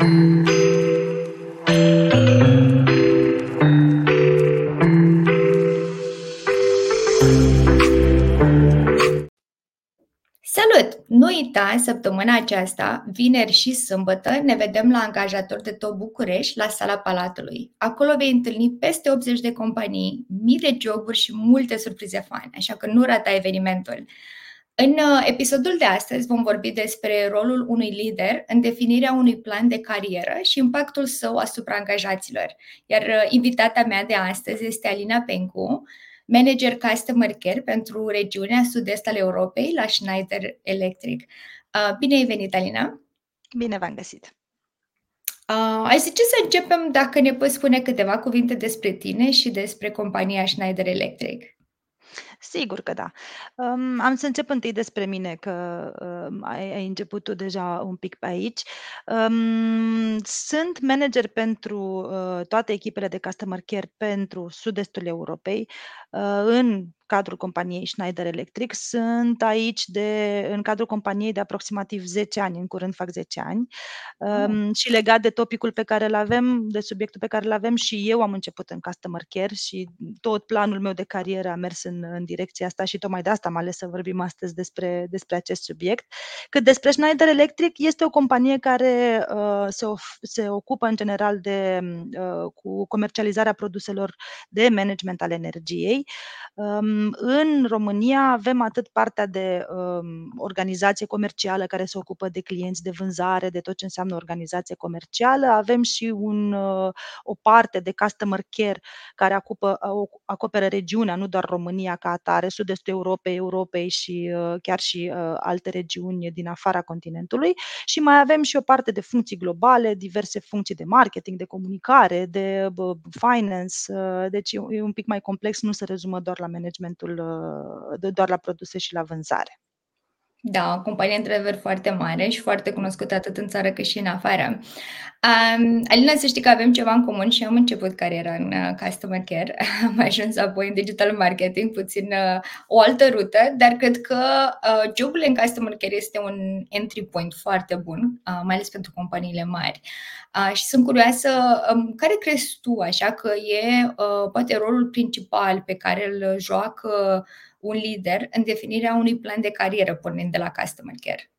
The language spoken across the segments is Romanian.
Salut! Nu uita, săptămâna aceasta, vineri și sâmbătă, ne vedem la angajator de tot București, la Sala Palatului. Acolo vei întâlni peste 80 de companii, mii de joburi și multe surprize faine, așa că nu rata evenimentul. În uh, episodul de astăzi vom vorbi despre rolul unui lider în definirea unui plan de carieră și impactul său asupra angajaților. Iar uh, invitata mea de astăzi este Alina Pencu, manager Customer Care pentru regiunea sud-est al Europei la Schneider Electric. Uh, bine ai venit, Alina! Bine v-am găsit! Uh, aș zice să începem dacă ne poți spune câteva cuvinte despre tine și despre compania Schneider Electric. Sigur că da. Um, am să încep întâi despre mine, că um, ai, ai început tu deja un pic pe aici. Um, sunt manager pentru uh, toate echipele de customer care pentru sud-estul Europei, uh, în cadrul companiei Schneider Electric. Sunt aici de, în cadrul companiei de aproximativ 10 ani, în curând fac 10 ani. Mm. Și legat de topicul pe care îl avem, de subiectul pe care îl avem și eu am început în Customer Care și tot planul meu de carieră a mers în, în direcția asta și tocmai de asta am ales să vorbim astăzi despre, despre acest subiect. Cât despre Schneider Electric, este o companie care uh, se, of- se ocupă în general de, uh, cu comercializarea produselor de management al energiei. Um, în România avem atât partea de um, organizație comercială care se ocupă de clienți, de vânzare, de tot ce înseamnă organizație comercială, avem și un, uh, o parte de customer care care acupă, acoperă regiunea, nu doar România ca atare, sud-estul Europei, Europei și uh, chiar și uh, alte regiuni din afara continentului. Și mai avem și o parte de funcții globale, diverse funcții de marketing, de comunicare, de uh, finance, uh, deci e un pic mai complex, nu se rezumă doar la management segmentul doar la produse și la vânzare. Da, o companie într-adevăr foarte mare și foarte cunoscută atât în țară cât și în afară. Um, Alina, să știi că avem ceva în comun și am început cariera în uh, Customer Care. Am ajuns apoi în Digital Marketing, puțin uh, o altă rută, dar cred că uh, jobul în Customer Care este un entry point foarte bun, uh, mai ales pentru companiile mari. Uh, și sunt curioasă, um, care crezi tu așa că e uh, poate rolul principal pe care îl joacă un lider în definirea unui plan de carieră pornind de la customer care?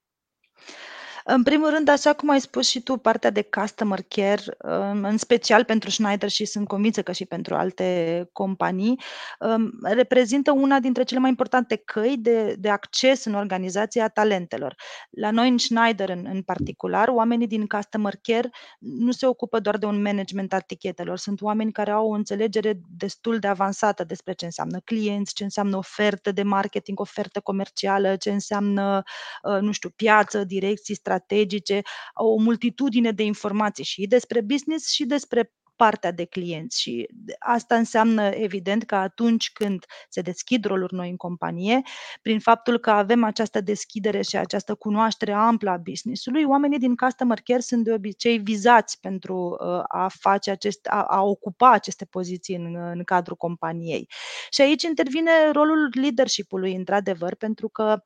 În primul rând, așa cum ai spus și tu, partea de customer care, um, în special pentru Schneider și sunt convinsă că și pentru alte companii, um, reprezintă una dintre cele mai importante căi de, de acces în organizația talentelor. La noi, în Schneider în, în particular, oamenii din customer care nu se ocupă doar de un management al tichetelor, sunt oameni care au o înțelegere destul de avansată despre ce înseamnă clienți, ce înseamnă ofertă de marketing, ofertă comercială, ce înseamnă, uh, nu știu, piață, direcții, strategice, o multitudine de informații și despre business și despre partea de clienți și asta înseamnă evident că atunci când se deschid roluri noi în companie, prin faptul că avem această deschidere și această cunoaștere amplă a business-ului, oamenii din customer care sunt de obicei vizați pentru uh, a face acest, a, a ocupa aceste poziții în, în cadrul companiei. Și aici intervine rolul leadership-ului, într-adevăr, pentru că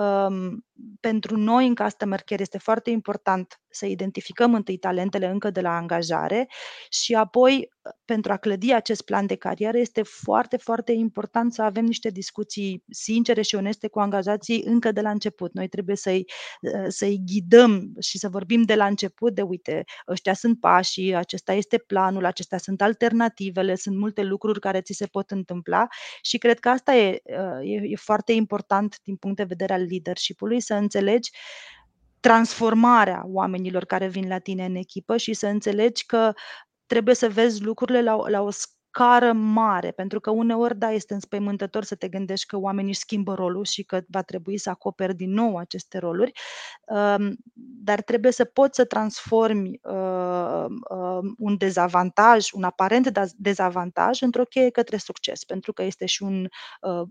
um, pentru noi în customer care este foarte important să identificăm întâi talentele încă de la angajare și apoi pentru a clădi acest plan de carieră este foarte, foarte important să avem niște discuții sincere și oneste cu angajații încă de la început. Noi trebuie să-i, să-i ghidăm și să vorbim de la început de uite, ăștia sunt pașii, acesta este planul, acestea sunt alternativele, sunt multe lucruri care ți se pot întâmpla și cred că asta e, e, e foarte important din punct de vedere al leadership-ului, să înțelegi transformarea oamenilor care vin la tine în echipă și să înțelegi că trebuie să vezi lucrurile la, la o scară mare, pentru că uneori, da, este înspăimântător să te gândești că oamenii își schimbă rolul și că va trebui să acoperi din nou aceste roluri, um, dar trebuie să poți să transformi uh, um, un dezavantaj, un aparent dezavantaj într-o cheie către succes, pentru că este și un, uh,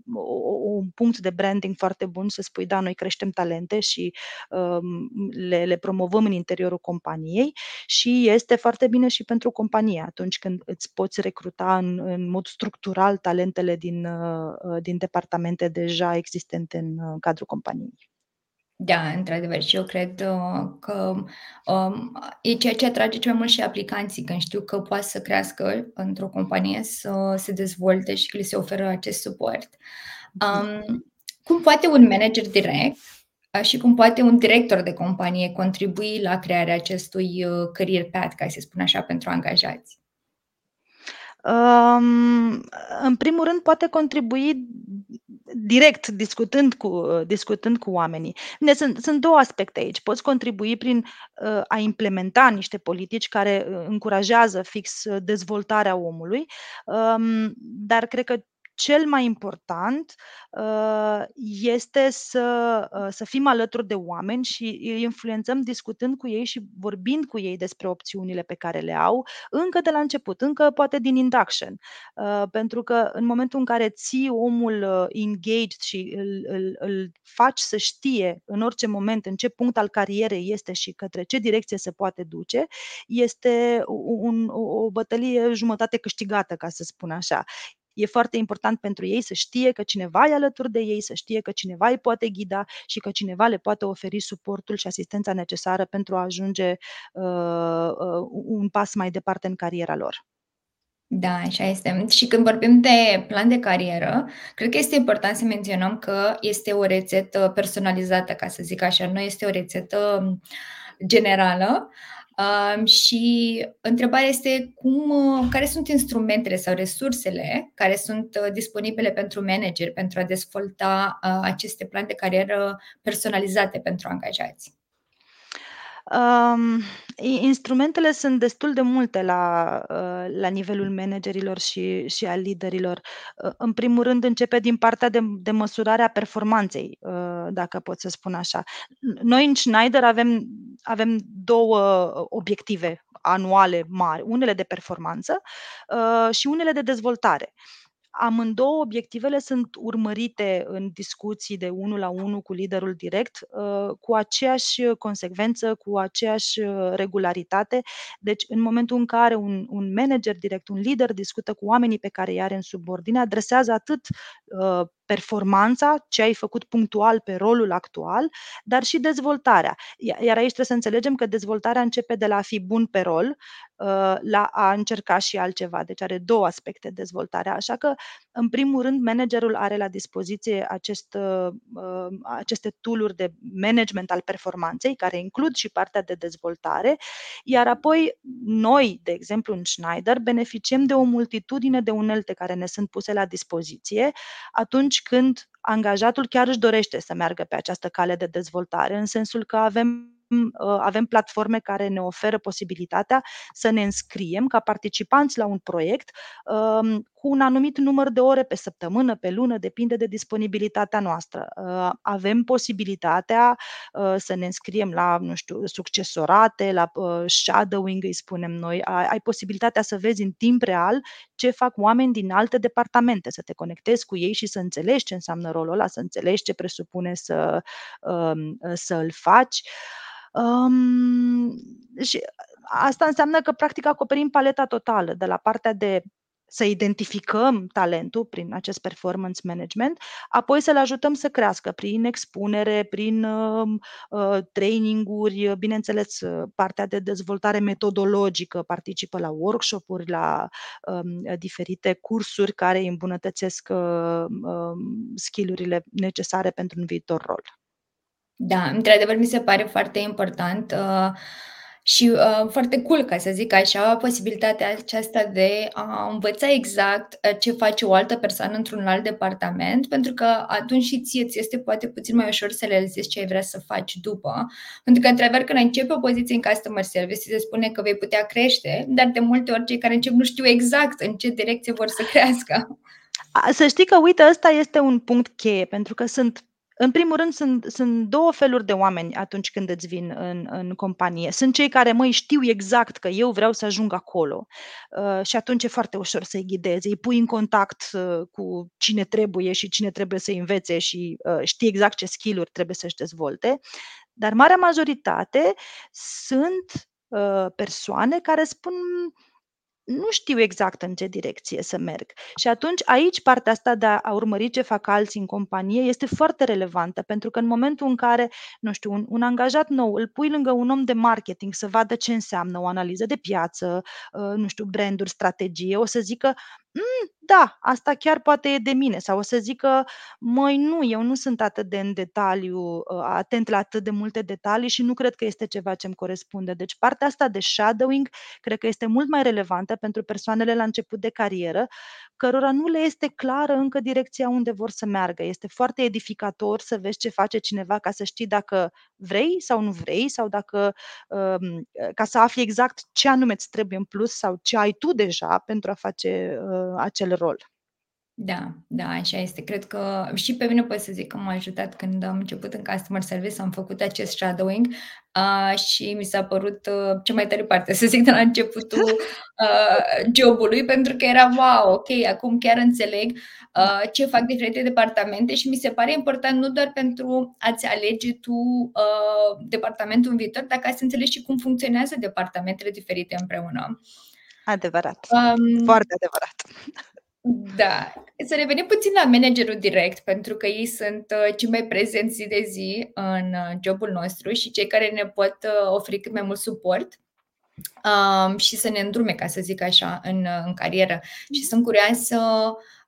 un punct de branding foarte bun să spui, da, noi creștem talente și um, le, le promovăm în interiorul companiei și este foarte bine și pentru companie atunci când îți poți recruta în, în mod structural talentele din, uh, din departamente deja existente în uh, cadrul companiei. Da, într-adevăr și eu cred, uh, că, um, e ceea ce atrage cel mai mult și aplicanții când știu că poate să crească într-o companie, să se dezvolte și că li se oferă acest suport. Um, cum poate un manager direct și cum poate un director de companie contribui la crearea acestui uh, career path, ca să spun așa, pentru angajați? Um, în primul rând, poate contribui direct discutând cu, discutând cu oamenii. Bine, sunt, sunt două aspecte aici. Poți contribui prin uh, a implementa niște politici care uh, încurajează fix dezvoltarea omului, um, dar cred că cel mai important uh, este să, uh, să fim alături de oameni și îi influențăm discutând cu ei și vorbind cu ei despre opțiunile pe care le au, încă de la început, încă poate din induction. Uh, pentru că în momentul în care ții omul engaged și îl, îl, îl faci să știe în orice moment în ce punct al carierei este și către ce direcție se poate duce, este un, o bătălie jumătate câștigată, ca să spun așa. E foarte important pentru ei să știe că cineva e alături de ei, să știe că cineva îi poate ghida și că cineva le poate oferi suportul și asistența necesară pentru a ajunge uh, uh, un pas mai departe în cariera lor. Da, așa este. Și când vorbim de plan de carieră, cred că este important să menționăm că este o rețetă personalizată, ca să zic așa, nu este o rețetă generală. Um, și întrebarea este cum, uh, care sunt instrumentele sau resursele care sunt uh, disponibile pentru manager pentru a dezvolta uh, aceste plane de carieră personalizate pentru angajați? Um, instrumentele sunt destul de multe la, uh, la nivelul managerilor și, și a liderilor. Uh, în primul rând, începe din partea de, de măsurare a performanței, uh, dacă pot să spun așa. Noi în Schneider avem, avem două obiective anuale mari, unele de performanță și unele de dezvoltare. Amândouă obiectivele sunt urmărite în discuții de unul la unul cu liderul direct, uh, cu aceeași consecvență, cu aceeași uh, regularitate. Deci, în momentul în care un, un manager direct, un lider discută cu oamenii pe care îi are în subordine, adresează atât uh, performanța, ce ai făcut punctual pe rolul actual, dar și dezvoltarea. Iar aici trebuie să înțelegem că dezvoltarea începe de la a fi bun pe rol uh, la a încerca și altceva. Deci are două aspecte dezvoltarea. Așa că, în primul rând, managerul are la dispoziție acest, uh, uh, aceste tooluri de management al performanței, care includ și partea de dezvoltare, iar apoi noi, de exemplu în Schneider, beneficiem de o multitudine de unelte care ne sunt puse la dispoziție atunci când angajatul chiar își dorește să meargă pe această cale de dezvoltare, în sensul că avem uh, avem platforme care ne oferă posibilitatea să ne înscriem ca participanți la un proiect um, cu un anumit număr de ore pe săptămână, pe lună, depinde de disponibilitatea noastră. Uh, avem posibilitatea uh, să ne înscriem la, nu știu, succesorate, la shadowing, îi spunem noi. Ai posibilitatea să vezi în timp real ce fac oameni din alte departamente, să te conectezi cu ei și să înțelegi ce înseamnă rolul ăla, să înțelegi ce presupune să, um, să îl faci. Um, și asta înseamnă că practic acoperim paleta totală, de la partea de să identificăm talentul prin acest performance management, apoi să-l ajutăm să crească prin expunere, prin uh, uh, traininguri, bineînțeles, uh, partea de dezvoltare metodologică, participă la workshop-uri, la uh, diferite cursuri care îmbunătățesc uh, uh, skill-urile necesare pentru un viitor rol. Da, într-adevăr mi se pare foarte important uh, și uh, foarte cool, ca să zic așa, posibilitatea aceasta de a învăța exact uh, ce face o altă persoană într-un alt departament, pentru că atunci și ție ți este poate puțin mai ușor să realizezi ce ai vrea să faci după. Pentru că, într-adevăr, când începi o poziție în customer service, se spune că vei putea crește, dar de multe ori cei care încep nu știu exact în ce direcție vor să crească. Să știi că, uite, ăsta este un punct cheie, pentru că sunt în primul rând, sunt, sunt două feluri de oameni atunci când îți vin în, în companie. Sunt cei care, măi, știu exact că eu vreau să ajung acolo uh, și atunci e foarte ușor să-i ghidezi. Îi pui în contact uh, cu cine trebuie și cine trebuie să învețe și uh, știi exact ce skill-uri trebuie să-și dezvolte. Dar marea majoritate sunt uh, persoane care spun nu știu exact în ce direcție să merg. Și atunci aici partea asta de a urmări ce fac alții în companie este foarte relevantă, pentru că în momentul în care, nu știu, un, un angajat nou îl pui lângă un om de marketing să vadă ce înseamnă o analiză de piață, uh, nu știu, branduri, strategie, o să zică, mm, da, asta chiar poate e de mine. Sau o să zică, măi, nu, eu nu sunt atât de în detaliu, uh, atent la atât de multe detalii și nu cred că este ceva ce îmi corespunde. Deci partea asta de shadowing cred că este mult mai relevantă pentru persoanele la început de carieră, cărora nu le este clară încă direcția unde vor să meargă. Este foarte edificator să vezi ce face cineva ca să știi dacă vrei sau nu vrei sau dacă um, ca să afli exact ce anume îți trebuie în plus sau ce ai tu deja pentru a face uh, acel rol. Da, da, așa este. Cred că și pe mine pot să zic că m-a ajutat când am început în customer service, am făcut acest shadowing uh, și mi s-a părut uh, cea mai tare parte, să zic, de la începutul uh, jobului, pentru că era wow, ok, acum chiar înțeleg uh, ce fac diferite departamente și mi se pare important nu doar pentru a-ți alege tu uh, departamentul în viitor, dar ca să înțelegi și cum funcționează departamentele diferite împreună. Adevărat. Um, Foarte adevărat. Da. Să revenim puțin la managerul direct, pentru că ei sunt uh, cei mai prezenți zi de zi în uh, jobul nostru și cei care ne pot uh, oferi cât mai mult suport um, și să ne îndrume, ca să zic așa, în, în carieră. Și sunt curioasă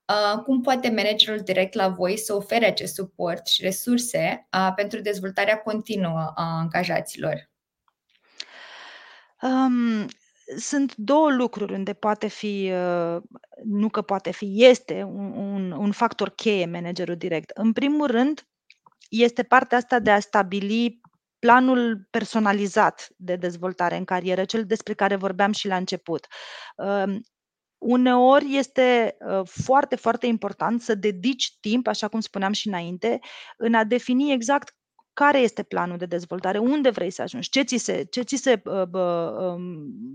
uh, cum poate managerul direct la voi să ofere acest suport și resurse uh, pentru dezvoltarea continuă a angajaților. Um, sunt două lucruri unde poate fi, uh, nu că poate fi, este un, un, un factor cheie managerul direct. În primul rând, este partea asta de a stabili planul personalizat de dezvoltare în carieră, cel despre care vorbeam și la început. Um, uneori este uh, foarte, foarte important să dedici timp, așa cum spuneam și înainte, în a defini exact care este planul de dezvoltare, unde vrei să ajungi, ce ți se, ce ți se, um,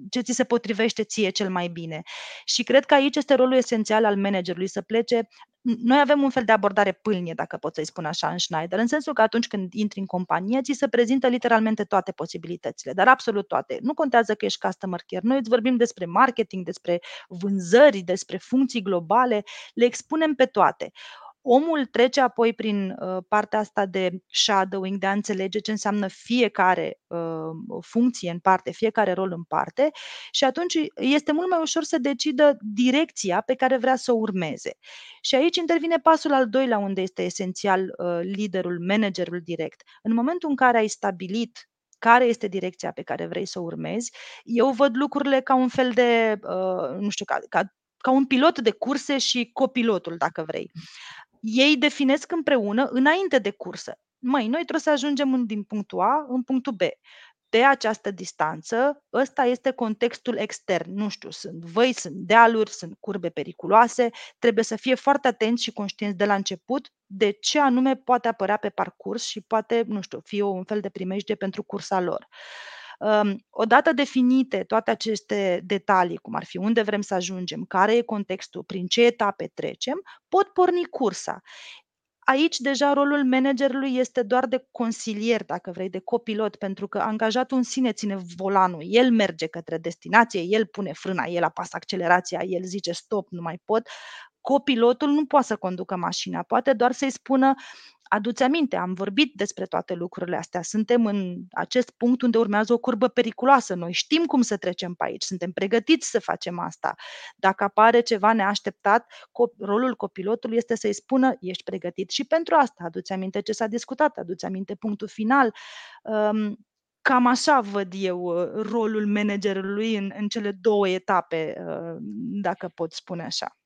ce ți se potrivește ție cel mai bine. Și cred că aici este rolul esențial al managerului să plece. Noi avem un fel de abordare pâlnie, dacă pot să-i spun așa, în Schneider, în sensul că atunci când intri în companie, ți se prezintă literalmente toate posibilitățile, dar absolut toate. Nu contează că ești customer care. Noi îți vorbim despre marketing, despre vânzări, despre funcții globale, le expunem pe toate. Omul trece apoi prin uh, partea asta de shadowing, de a înțelege ce înseamnă fiecare uh, funcție în parte, fiecare rol în parte și atunci este mult mai ușor să decidă direcția pe care vrea să o urmeze. Și aici intervine pasul al doilea unde este esențial uh, liderul, managerul direct. În momentul în care ai stabilit care este direcția pe care vrei să o urmezi, eu văd lucrurile ca un fel de, uh, nu știu, ca, ca ca un pilot de curse și copilotul, dacă vrei ei definesc împreună înainte de cursă. Măi, noi trebuie să ajungem din punctul A în punctul B. Pe această distanță, ăsta este contextul extern. Nu știu, sunt văi, sunt dealuri, sunt curbe periculoase. Trebuie să fie foarte atenți și conștienți de la început de ce anume poate apărea pe parcurs și poate, nu știu, fi un fel de primejde pentru cursa lor. Odată definite toate aceste detalii, cum ar fi unde vrem să ajungem, care e contextul, prin ce etape trecem, pot porni cursa. Aici deja rolul managerului este doar de consilier, dacă vrei, de copilot, pentru că angajatul în sine ține volanul. El merge către destinație, el pune frâna, el apasă accelerația, el zice stop, nu mai pot. Copilotul nu poate să conducă mașina, poate doar să-i spună Aduți aminte, am vorbit despre toate lucrurile astea. Suntem în acest punct unde urmează o curbă periculoasă. Noi știm cum să trecem pe aici, suntem pregătiți să facem asta. Dacă apare ceva neașteptat, rolul copilotului este să-i spună ești pregătit și pentru asta. Aduți aminte ce s-a discutat, aduți aminte punctul final. Cam așa văd eu uh, rolul managerului în, în cele două etape, uh, dacă pot spune așa.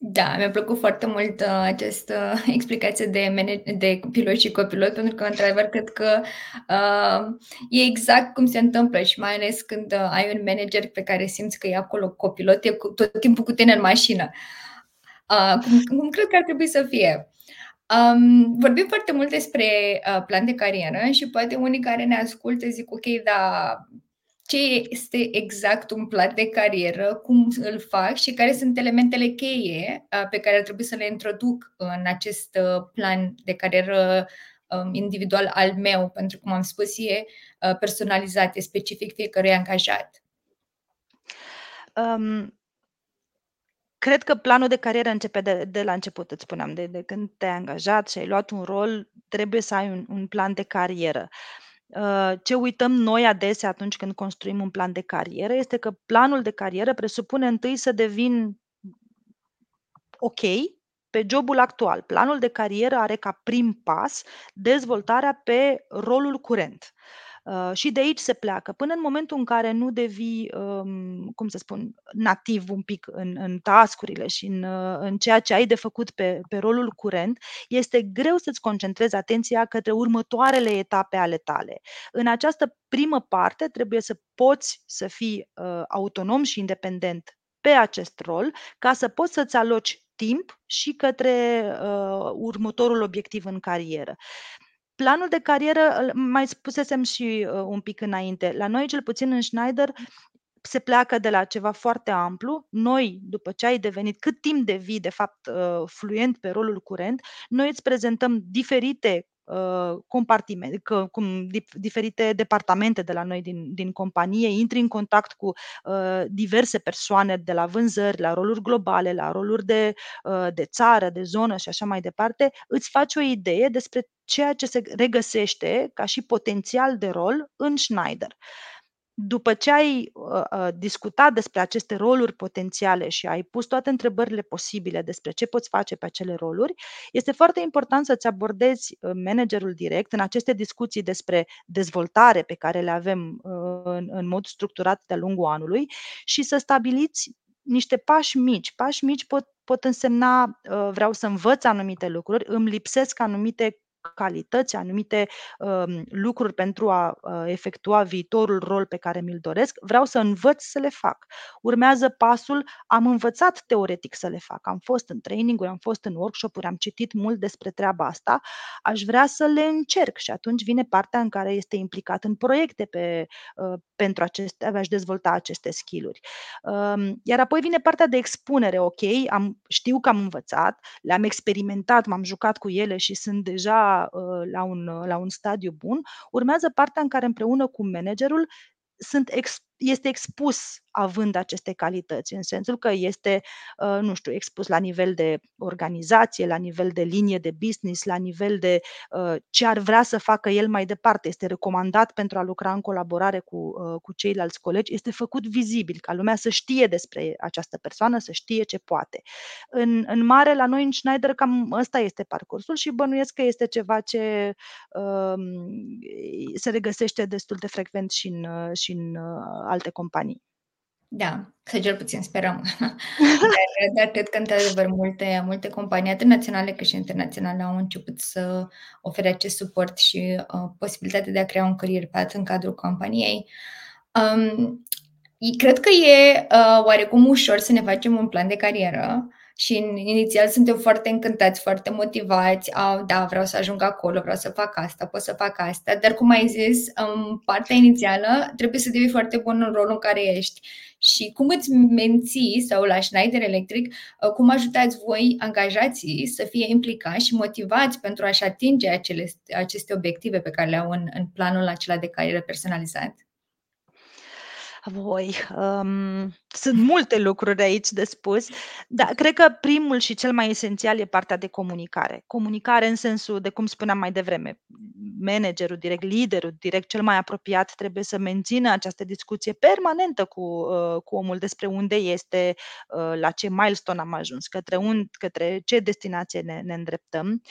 Da, mi-a plăcut foarte mult uh, această explicație de, manage- de pilot și copilot, pentru că, într-adevăr, cred că uh, e exact cum se întâmplă și mai ales când uh, ai un manager pe care simți că e acolo copilot, e cu, tot timpul cu tine în mașină. Uh, cum, cum cred că ar trebui să fie. Um, vorbim foarte mult despre uh, plan de carieră și poate unii care ne ascultă zic, ok, dar ce este exact un plan de carieră, cum îl fac și care sunt elementele cheie pe care ar trebui să le introduc în acest plan de carieră individual al meu, pentru că, cum am spus, e personalizat, e specific fiecărui angajat. Um, cred că planul de carieră începe de, de la început, îți spuneam, de, de când te-ai angajat și ai luat un rol, trebuie să ai un, un plan de carieră. Uh, ce uităm noi adesea atunci când construim un plan de carieră este că planul de carieră presupune întâi să devin ok pe jobul actual. Planul de carieră are ca prim pas dezvoltarea pe rolul curent. Uh, și de aici se pleacă. Până în momentul în care nu devii, um, cum să spun, nativ un pic în, în tascurile și în, uh, în ceea ce ai de făcut pe, pe rolul curent, este greu să-ți concentrezi atenția către următoarele etape ale tale. În această primă parte trebuie să poți să fii uh, autonom și independent pe acest rol ca să poți să-ți aloci timp și către uh, următorul obiectiv în carieră. Planul de carieră, mai spusesem și uh, un pic înainte, la noi, cel puțin în Schneider, se pleacă de la ceva foarte amplu. Noi, după ce ai devenit, cât timp devii, de fapt, uh, fluent pe rolul curent, noi îți prezentăm diferite Uh, compartimente, cum diferite departamente de la noi din, din companie, intri în contact cu uh, diverse persoane de la vânzări, la roluri globale, la roluri de, uh, de țară, de zonă și așa mai departe, îți faci o idee despre ceea ce se regăsește ca și potențial de rol în Schneider. După ce ai uh, uh, discutat despre aceste roluri potențiale și ai pus toate întrebările posibile despre ce poți face pe acele roluri, este foarte important să-ți abordezi uh, managerul direct în aceste discuții despre dezvoltare pe care le avem uh, în, în mod structurat de-a lungul anului și să stabiliți niște pași mici. Pași mici pot, pot însemna uh, vreau să învăț anumite lucruri, îmi lipsesc anumite calități, anumite uh, lucruri pentru a uh, efectua viitorul rol pe care mi-l doresc, vreau să învăț să le fac. Urmează pasul, am învățat teoretic să le fac, am fost în training-uri, am fost în workshop-uri, am citit mult despre treaba asta, aș vrea să le încerc și atunci vine partea în care este implicat în proiecte pe, uh, pentru aceste, a-și dezvolta aceste skill-uri. Uh, iar apoi vine partea de expunere, ok, am, știu că am învățat, le-am experimentat, m-am jucat cu ele și sunt deja Uh, la un, la un stadiu bun, urmează partea în care împreună cu managerul sunt ex, este expus având aceste calități, în sensul că este, uh, nu știu, expus la nivel de organizație, la nivel de linie de business, la nivel de uh, ce ar vrea să facă el mai departe. Este recomandat pentru a lucra în colaborare cu, uh, cu ceilalți colegi, este făcut vizibil, ca lumea să știe despre această persoană, să știe ce poate. În, în mare, la noi în Schneider, cam ăsta este parcursul și bănuiesc că este ceva ce uh, se regăsește destul de frecvent și în, și în alte companii. Da, să cel puțin sperăm. dar, dar cred că, într-adevăr, multe, multe companii, atât naționale cât și internaționale, au început să ofere acest suport și uh, posibilitatea de a crea un career path în cadrul companiei. Um, cred că e uh, oarecum ușor să ne facem un plan de carieră, și inițial suntem foarte încântați, foarte motivați, a, da, vreau să ajung acolo, vreau să fac asta, pot să fac asta, dar cum ai zis, în partea inițială trebuie să devii foarte bun în rolul în care ești. Și cum îți menții, sau la Schneider Electric, uh, cum ajutați voi angajații să fie implicați și motivați pentru a-și atinge acele, aceste obiective pe care le au în, în planul acela de carieră personalizat? Voi, um, sunt multe lucruri aici de spus, dar cred că primul și cel mai esențial e partea de comunicare. Comunicare în sensul de cum spuneam mai devreme, managerul direct, liderul direct, cel mai apropiat trebuie să mențină această discuție permanentă cu, uh, cu omul despre unde este, uh, la ce milestone am ajuns, către, un, către ce destinație ne, ne îndreptăm.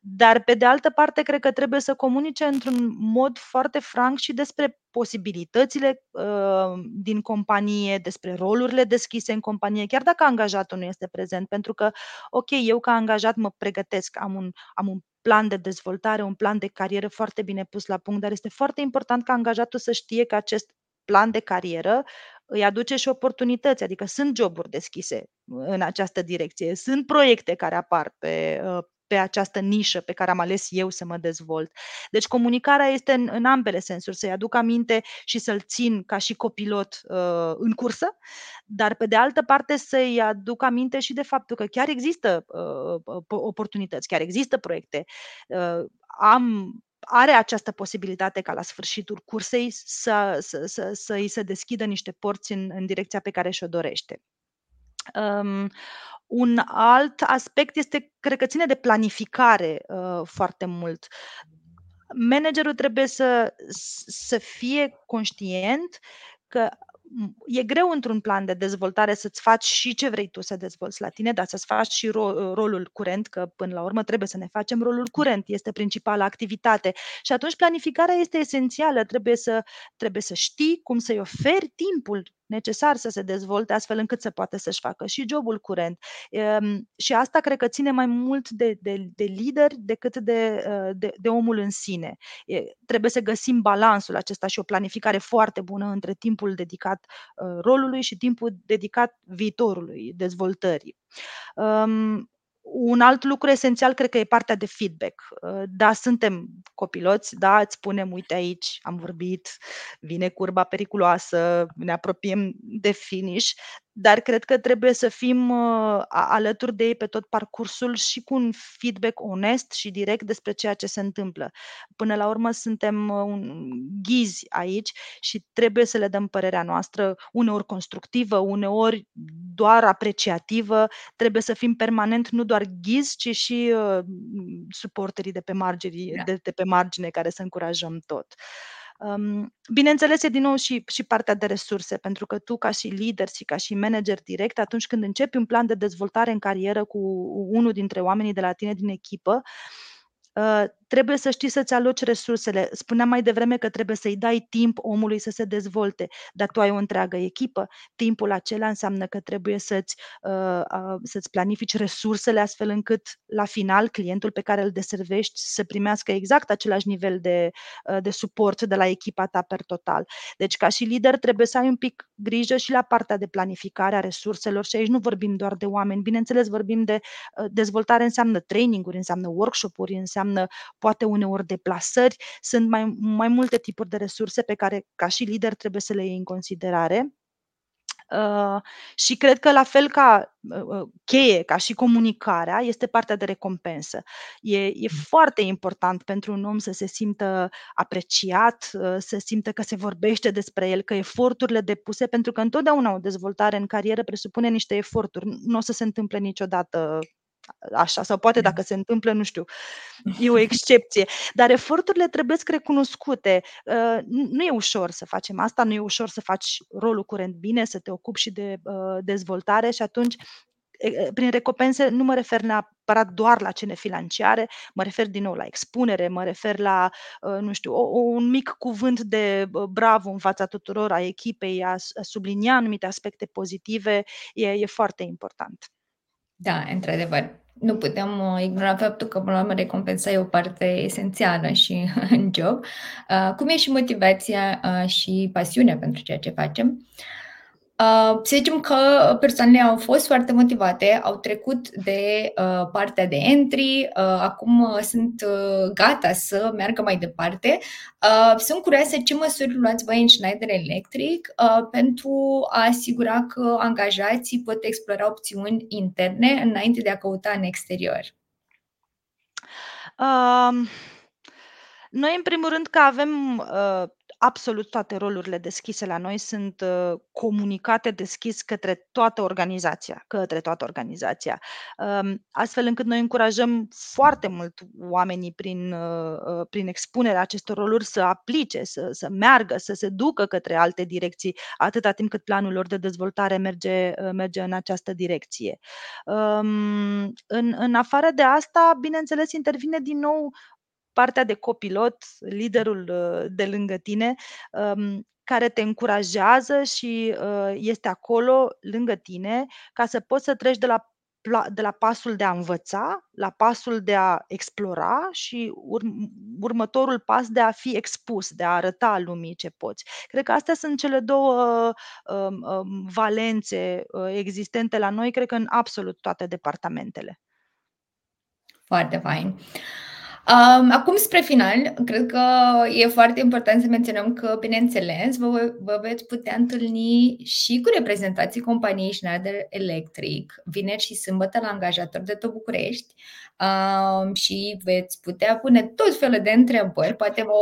Dar, pe de altă parte, cred că trebuie să comunice într-un mod foarte franc și despre posibilitățile uh, din companie, despre rolurile deschise în companie, chiar dacă angajatul nu este prezent, pentru că, ok, eu ca angajat mă pregătesc, am un, am un plan de dezvoltare, un plan de carieră foarte bine pus la punct, dar este foarte important ca angajatul să știe că acest plan de carieră îi aduce și oportunități, adică sunt joburi deschise în această direcție, sunt proiecte care apar pe, uh, pe această nișă pe care am ales eu să mă dezvolt. Deci comunicarea este în, în ambele sensuri, să-i aduc aminte și să-l țin ca și copilot uh, în cursă, dar pe de altă parte să-i aduc aminte și de faptul că chiar există uh, oportunități, chiar există proiecte. Uh, am are această posibilitate ca la sfârșitul cursei să, să, să, să îi se deschidă niște porți în, în direcția pe care și-o dorește. Um, un alt aspect este, cred că ține de planificare uh, foarte mult. Managerul trebuie să, să fie conștient că e greu într-un plan de dezvoltare să-ți faci și ce vrei tu să dezvolți la tine, dar să-ți faci și ro- rolul curent, că până la urmă trebuie să ne facem rolul curent, este principala activitate. Și atunci planificarea este esențială, trebuie să, trebuie să știi cum să-i oferi timpul necesar să se dezvolte astfel încât să poată să-și facă și jobul curent. Ehm, și asta cred că ține mai mult de, de, de lideri decât de, uh, de, de omul în sine. Trebuie să găsim balansul acesta și o planificare foarte bună între timpul dedicat uh, rolului și timpul dedicat viitorului, dezvoltării. Ehm, un alt lucru esențial cred că e partea de feedback. Uh, da, suntem copiloți, da, îți spunem, uite aici, am vorbit, vine curba periculoasă, ne apropiem de finish, dar cred că trebuie să fim uh, alături de ei pe tot parcursul și cu un feedback onest și direct despre ceea ce se întâmplă. Până la urmă suntem uh, un ghizi aici și trebuie să le dăm părerea noastră, uneori constructivă, uneori doar apreciativă. Trebuie să fim permanent nu doar ghizi, ci și uh, suporterii de pe margine, da. de, de pe margine care să încurajăm tot. Bineînțeles, e din nou și, și partea de resurse, pentru că tu, ca și lider și ca și manager direct, atunci când începi un plan de dezvoltare în carieră cu unul dintre oamenii de la tine din echipă, uh, trebuie să știi să-ți aloci resursele. Spuneam mai devreme că trebuie să-i dai timp omului să se dezvolte, dar tu ai o întreagă echipă. Timpul acela înseamnă că trebuie să-ți, uh, uh, să-ți planifici resursele astfel încât la final clientul pe care îl deservești să primească exact același nivel de, uh, de suport de la echipa ta per total. Deci ca și lider trebuie să ai un pic grijă și la partea de planificare a resurselor și aici nu vorbim doar de oameni, bineînțeles vorbim de dezvoltare înseamnă training-uri, înseamnă workshop-uri, înseamnă poate uneori deplasări, sunt mai, mai multe tipuri de resurse pe care ca și lider trebuie să le iei în considerare. Uh, și cred că la fel ca uh, uh, cheie, ca și comunicarea, este partea de recompensă. E, e mm. foarte important pentru un om să se simtă apreciat, uh, să simtă că se vorbește despre el, că eforturile depuse, pentru că întotdeauna o dezvoltare în carieră presupune niște eforturi. Nu o să se întâmple niciodată așa, sau poate dacă se întâmplă, nu știu, e o excepție. Dar eforturile trebuie recunoscute. Uh, nu e ușor să facem asta, nu e ușor să faci rolul curent bine, să te ocupi și de uh, dezvoltare și atunci prin recompense nu mă refer neapărat doar la cele financiare, mă refer din nou la expunere, mă refer la, uh, nu știu, o, un mic cuvânt de bravo în fața tuturor a echipei, a sublinia anumite aspecte pozitive, e, e foarte important. Da, într-adevăr. Nu putem uh, ignora faptul că, până la urmă, recompensa e o parte esențială și în job. Uh, cum e și motivația uh, și pasiunea pentru ceea ce facem. Uh, să zicem că persoanele au fost foarte motivate, au trecut de uh, partea de entry, uh, acum uh, sunt uh, gata să meargă mai departe. Uh, sunt curioasă ce măsuri luați voi în Schneider Electric uh, pentru a asigura că angajații pot explora opțiuni interne înainte de a căuta în exterior. Uh, noi, în primul rând, că avem uh, absolut toate rolurile deschise la noi sunt uh, comunicate deschis către toată organizația, către toată organizația. Um, astfel încât noi încurajăm foarte mult oamenii prin, uh, uh, prin expunerea acestor roluri să aplice, să, să meargă, să se ducă către alte direcții, atâta timp cât planul lor de dezvoltare merge, merge în această direcție. Um, în, în afară de asta, bineînțeles, intervine din nou partea de copilot, liderul uh, de lângă tine, um, care te încurajează și uh, este acolo lângă tine ca să poți să treci de la de la pasul de a învăța la pasul de a explora și ur- următorul pas de a fi expus, de a arăta lumii ce poți. Cred că astea sunt cele două uh, uh, valențe uh, existente la noi, cred că în absolut toate departamentele. Foarte fain. Um, acum spre final, cred că e foarte important să menționăm că, bineînțeles, vă, vă veți putea întâlni și cu reprezentații companiei Schneider Electric, vineri și sâmbătă la angajator de tot București. Um, și veți putea pune tot felul de întrebări, poate vă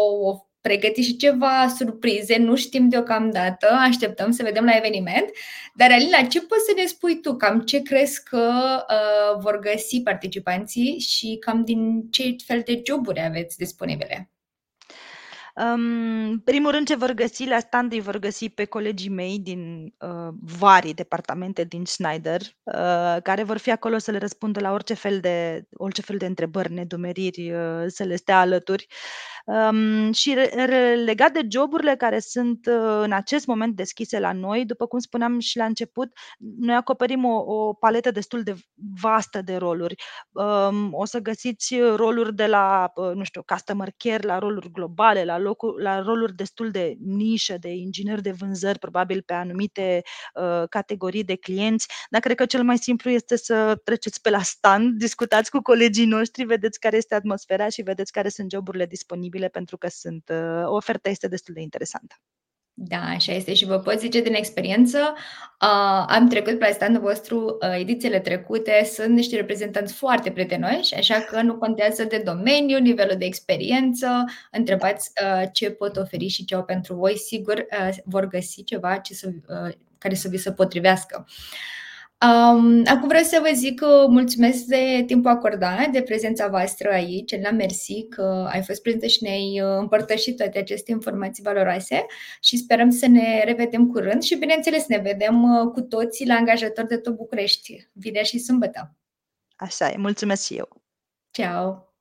o pregăti și ceva surprize, nu știm deocamdată, așteptăm să vedem la eveniment. Dar, Alina, ce poți să ne spui tu? Cam ce crezi că uh, vor găsi participanții și cam din ce fel de joburi aveți disponibile? În primul rând ce vor găsi la stand îi vor găsi pe colegii mei din uh, vari departamente din Schneider, uh, care vor fi acolo să le răspundă la orice fel de, orice fel de întrebări, nedumeriri, uh, să le stea alături. Um, și re, re, legat de joburile care sunt uh, în acest moment deschise la noi, după cum spuneam și la început, noi acoperim o, o paletă destul de vastă de roluri. Um, o să găsiți roluri de la, uh, nu știu, customer care, la roluri globale, la locuri, la roluri destul de nișă, de inginer de vânzări, probabil pe anumite uh, categorii de clienți, dar cred că cel mai simplu este să treceți pe la stand, discutați cu colegii noștri, vedeți care este atmosfera și vedeți care sunt joburile disponibile, pentru că sunt, uh, oferta este destul de interesantă. Da, așa este și vă pot zice din experiență, uh, am trecut pe standul vostru uh, edițiile trecute, sunt niște reprezentanți foarte prietenoși, așa că nu contează de domeniu, nivelul de experiență, întrebați uh, ce pot oferi și ce au pentru voi, sigur uh, vor găsi ceva ce să, uh, care să vi se potrivească. Uh, Um, acum vreau să vă zic că mulțumesc de timpul acordat, de prezența voastră aici. La mersi că ai fost prezentă și ne-ai uh, împărtășit toate aceste informații valoroase și sperăm să ne revedem curând și, bineînțeles, ne vedem uh, cu toții la angajator de tot București, vineri și sâmbătă. Așa e, mulțumesc și eu. Ciao!